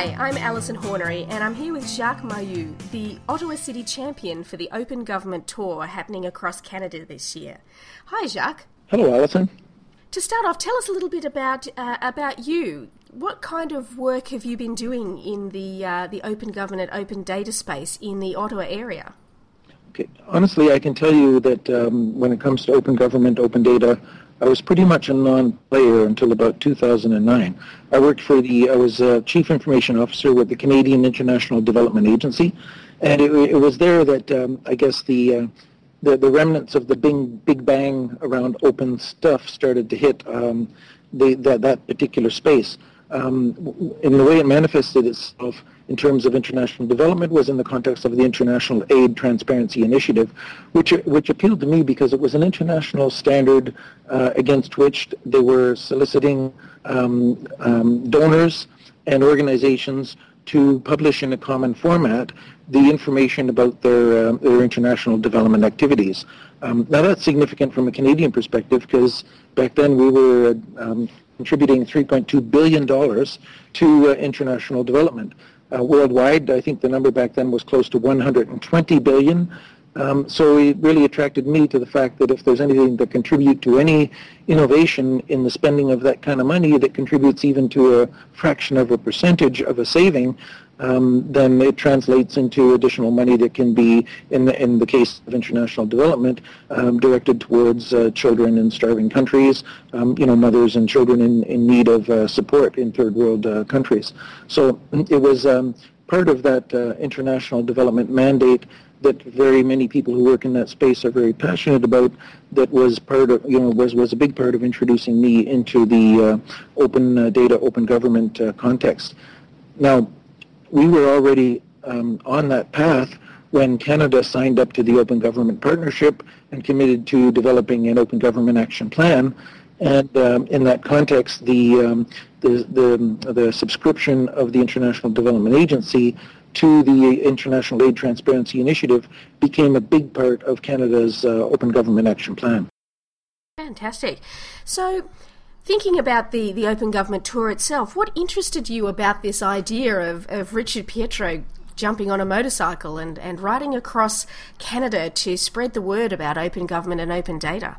Hi, I'm Alison Hornery, and I'm here with Jacques Mailloux, the Ottawa City champion for the Open Government Tour happening across Canada this year. Hi, Jacques. Hello, Alison. To start off, tell us a little bit about uh, about you. What kind of work have you been doing in the uh, the open government, open data space in the Ottawa area? Okay. Honestly, I can tell you that um, when it comes to open government, open data, I was pretty much a non-player until about 2009. I worked for the, I was a chief information officer with the Canadian International Development Agency, and it, it was there that um, I guess the uh, the, the remnants of the big, big bang around open stuff started to hit um, the, that, that particular space. Um, in the way it manifested itself in terms of international development was in the context of the International Aid Transparency Initiative, which, which appealed to me because it was an international standard uh, against which they were soliciting um, um, donors and organizations to publish in a common format the information about their, uh, their international development activities. Um, now that's significant from a Canadian perspective because back then we were um, contributing $3.2 billion to uh, international development. Uh, worldwide, I think the number back then was close to 120 billion. Um, so it really attracted me to the fact that if there's anything that contribute to any innovation in the spending of that kind of money that contributes even to a fraction of a percentage of a saving, um, then it translates into additional money that can be, in the, in the case of international development, um, directed towards uh, children in starving countries, um, you know, mothers and children in, in need of uh, support in third world uh, countries. So it was um, part of that uh, international development mandate that very many people who work in that space are very passionate about that was part of you know was was a big part of introducing me into the uh, open uh, data open government uh, context now we were already um, on that path when Canada signed up to the Open Government Partnership and committed to developing an Open Government Action Plan. And um, in that context, the, um, the, the, the subscription of the International Development Agency to the International Aid Transparency Initiative became a big part of Canada's uh, Open Government Action Plan. Fantastic. So, thinking about the, the Open Government Tour itself, what interested you about this idea of, of Richard Pietro jumping on a motorcycle and, and riding across Canada to spread the word about open government and open data?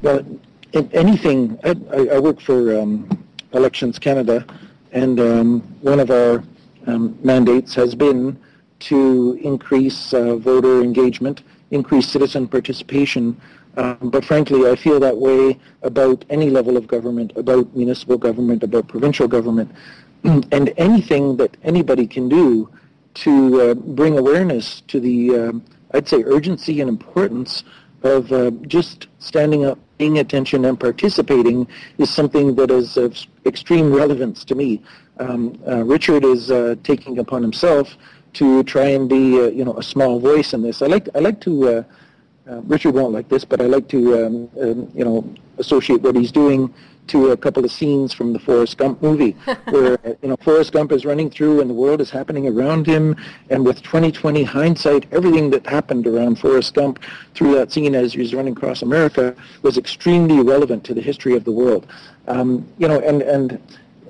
Well, anything, I, I work for um, Elections Canada, and um, one of our um, mandates has been to increase uh, voter engagement, increase citizen participation. Um, but frankly, I feel that way about any level of government, about municipal government, about provincial government, and anything that anybody can do to uh, bring awareness to the, uh, I'd say, urgency and importance of uh, just standing up, paying attention, and participating is something that is of extreme relevance to me um, uh, Richard is uh, taking upon himself to try and be, uh, you know, a small voice in this. I like, I like to. Uh, Richard won't like this, but I like to, um, um, you know, associate what he's doing to a couple of scenes from the Forrest Gump movie, where you know Forrest Gump is running through and the world is happening around him, and with 2020 hindsight, everything that happened around Forrest Gump through that scene as he was running across America was extremely relevant to the history of the world. Um, you know, and and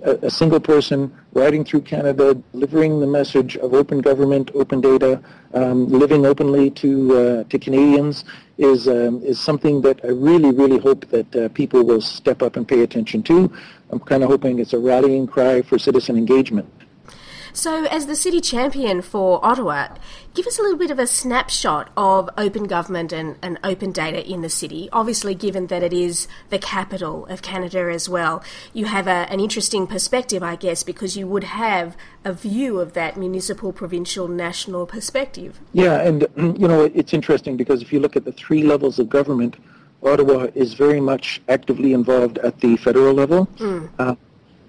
a, a, single person riding through Canada, delivering the message of open government, open data, um, living openly to uh, to Canadians is um, is something that I really, really hope that uh, people will step up and pay attention to. I'm kind of hoping it's a rallying cry for citizen engagement. So, as the city champion for Ottawa, give us a little bit of a snapshot of open government and, and open data in the city. Obviously, given that it is the capital of Canada as well, you have a, an interesting perspective, I guess, because you would have a view of that municipal, provincial, national perspective. Yeah, and you know, it's interesting because if you look at the three levels of government, Ottawa is very much actively involved at the federal level. Mm. Uh,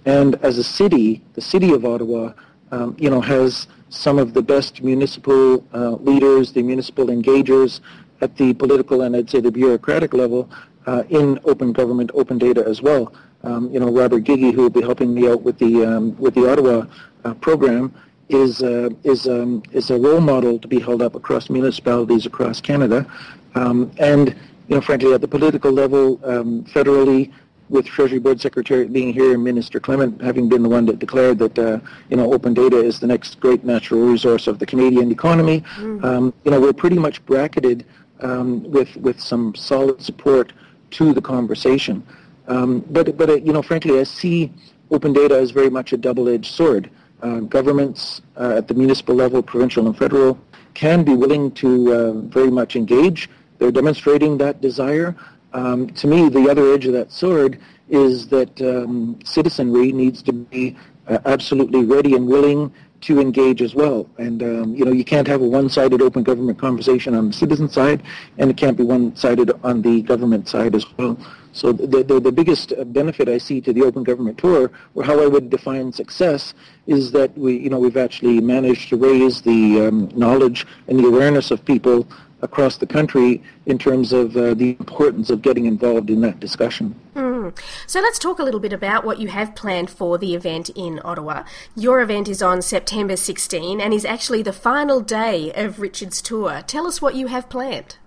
and as a city, the city of Ottawa um, you know, has some of the best municipal uh, leaders, the municipal engagers at the political and I'd say the bureaucratic level uh, in open government, open data as well. Um, you know, Robert Giggey, who will be helping me out with the um, with the Ottawa uh, program, is uh, is um, is a role model to be held up across municipalities across Canada, um, and you know, frankly, at the political level, um, federally, with Treasury Board Secretariat being here and Minister Clement having been the one that declared that uh, you know open data is the next great natural resource of the Canadian economy, mm. um, you know we're pretty much bracketed um, with with some solid support to the conversation. Um, but but uh, you know frankly I see open data as very much a double-edged sword. Uh, governments uh, at the municipal level, provincial and federal, can be willing to uh, very much engage. They're demonstrating that desire. Um, to me, the other edge of that sword is that um, citizenry needs to be uh, absolutely ready and willing to engage as well. And um, you know, you can't have a one-sided open government conversation on the citizen side, and it can't be one-sided on the government side as well. So the, the, the biggest benefit I see to the Open Government Tour, or how I would define success, is that we, you know, we've actually managed to raise the um, knowledge and the awareness of people across the country in terms of uh, the importance of getting involved in that discussion. Mm. So let's talk a little bit about what you have planned for the event in Ottawa. Your event is on September 16 and is actually the final day of Richard's tour. Tell us what you have planned.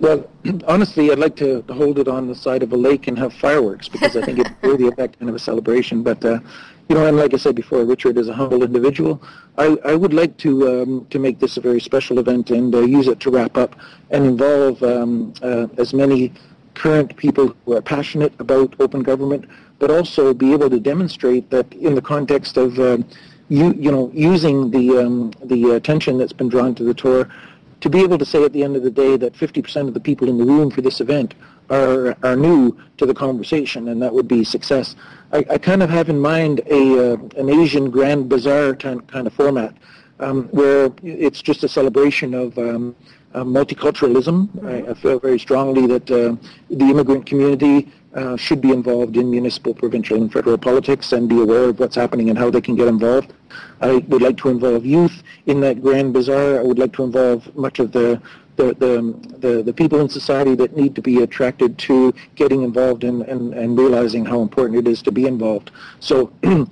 Well, honestly, I'd like to hold it on the side of a lake and have fireworks because I think it's worthy of that kind of a celebration. But uh, you know, and like I said before, Richard is a humble individual. I, I would like to um, to make this a very special event and uh, use it to wrap up and involve um, uh, as many current people who are passionate about open government, but also be able to demonstrate that in the context of uh, you you know using the um, the attention that's been drawn to the tour, to be able to say at the end of the day that 50% of the people in the room for this event are are new to the conversation, and that would be success. I, I kind of have in mind a uh, an Asian Grand Bazaar kind kind of format, um, where it's just a celebration of um, uh, multiculturalism. I, I, feel very strongly that uh, the immigrant community uh, should be involved in municipal, provincial, and federal politics and be aware of what's happening and how they can get involved. I would like to involve youth in that grand bazaar. I would like to involve much of the the, the, the, the, people in society that need to be attracted to getting involved and, and, and realizing how important it is to be involved. So, um,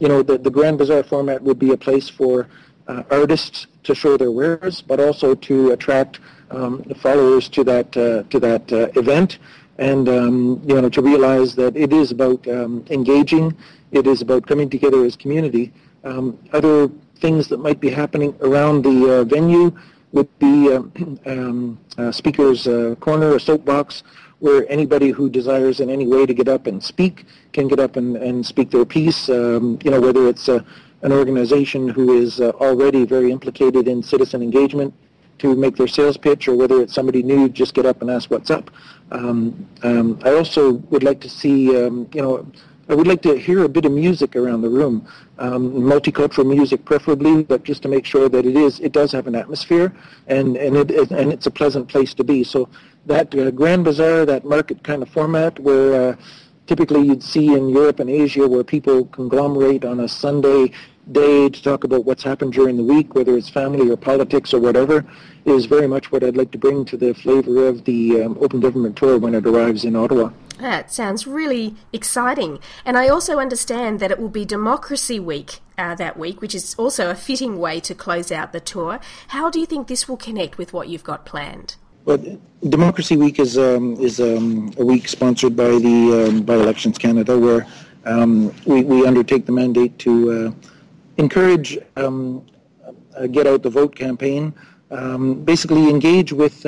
you know, the, the Grand Bazaar format would be a place for uh, artists to show their wares, but also to attract um, followers to that, uh, to that uh, event and, um, you know, to realize that it is about um, engaging, it is about coming together as community. Um, other things that might be happening around the uh, venue would be uh, um, uh, speaker's uh, corner, a soapbox, where anybody who desires in any way to get up and speak can get up and, and speak their piece. Um, you know, whether it's uh, an organization who is uh, already very implicated in citizen engagement to make their sales pitch, or whether it's somebody new, just get up and ask what's up. Um, um I also would like to see, um, you know, I would like to hear a bit of music around the room, um, multicultural music preferably, but just to make sure that it is, it does have an atmosphere, and and it and it's a pleasant place to be. So that uh, Grand Bazaar, that market kind of format, where uh, typically you'd see in Europe and Asia, where people conglomerate on a Sunday day to talk about what's happened during the week, whether it's family or politics or whatever, is very much what I'd like to bring to the flavor of the um, Open Government Tour when it arrives in Ottawa. That sounds really exciting. And I also understand that it will be Democracy Week uh, that week, which is also a fitting way to close out the tour. How do you think this will connect with what you've got planned? Well, Democracy Week is um, is um, a week sponsored by the um, by Elections Canada, where um, we, we undertake the mandate to uh, encourage um, Get Out the Vote campaign, um, basically engage with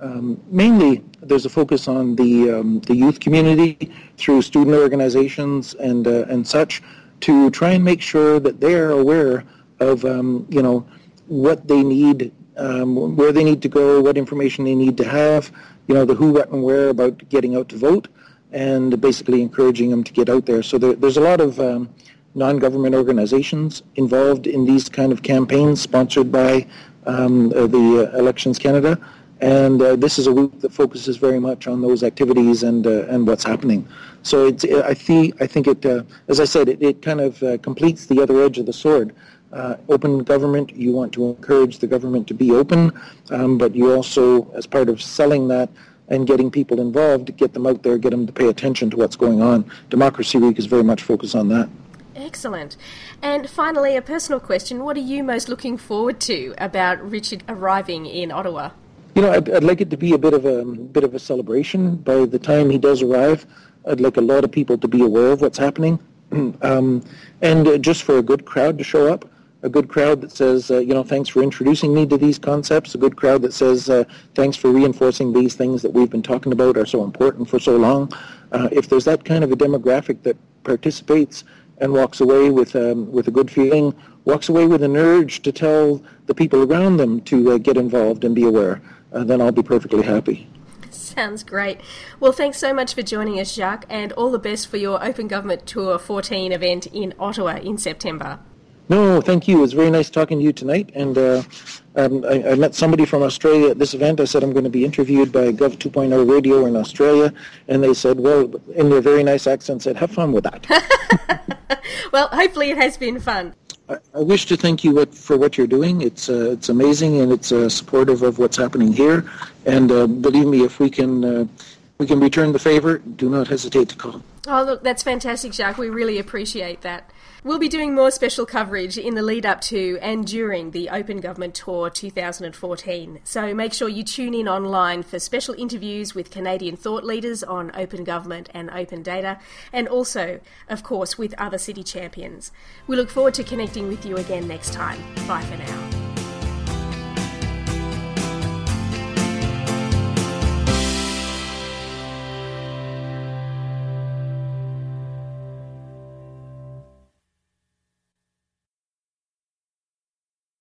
um, mainly, there's a focus on the um, the youth community through student organizations and uh, and such to try and make sure that they are aware of um, you know what they need, um, where they need to go, what information they need to have, you know the who, what, and where about getting out to vote, and basically encouraging them to get out there. So there, there's a lot of um, non-government organizations involved in these kind of campaigns sponsored by um, the Elections Canada and uh, this is a week that focuses very much on those activities and uh, and what's happening. So it's I think I think it uh, as I said it, it kind of uh, completes the other edge of the sword. Uh, open government, you want to encourage the government to be open, um, but you also, as part of selling that and getting people involved, get them out there, get them to pay attention to what's going on. Democracy Week is very much focused on that. Excellent. And finally, a personal question. What are you most looking forward to about Richard arriving in Ottawa? You know, I'd, I'd, like it to be a bit of a bit of a celebration. By the time he does arrive, I'd like a lot of people to be aware of what's happening. um, and uh, just for a good crowd to show up, a good crowd that says, uh, you know, thanks for introducing me to these concepts, a good crowd that says, uh, thanks for reinforcing these things that we've been talking about are so important for so long. Uh, if there's that kind of a demographic that participates and walks away with, um, with a good feeling, walks away with an urge to tell the people around them to uh, get involved and be aware, uh, then I'll be perfectly happy. Sounds great. Well, thanks so much for joining us, Jacques, and all the best for your Open Government Tour 14 event in Ottawa in September. No, thank you. It was very nice talking to you tonight. And uh, um, I, I, met somebody from Australia at this event. I said I'm going to be interviewed by Gov 2.0 Radio in Australia, and they said, well, in their very nice accent, said, "Have fun with that." well, hopefully it has been fun. I, I wish to thank you for what you're doing. It's uh, it's amazing, and it's uh, supportive of what's happening here. And uh, believe me, if we can uh, we can return the favor, do not hesitate to call. Oh, look, that's fantastic, Jacques. We really appreciate that. We'll be doing more special coverage in the lead up to and during the Open Government Tour 2014. So make sure you tune in online for special interviews with Canadian thought leaders on open government and open data, and also, of course, with other city champions. We look forward to connecting with you again next time. Bye for now.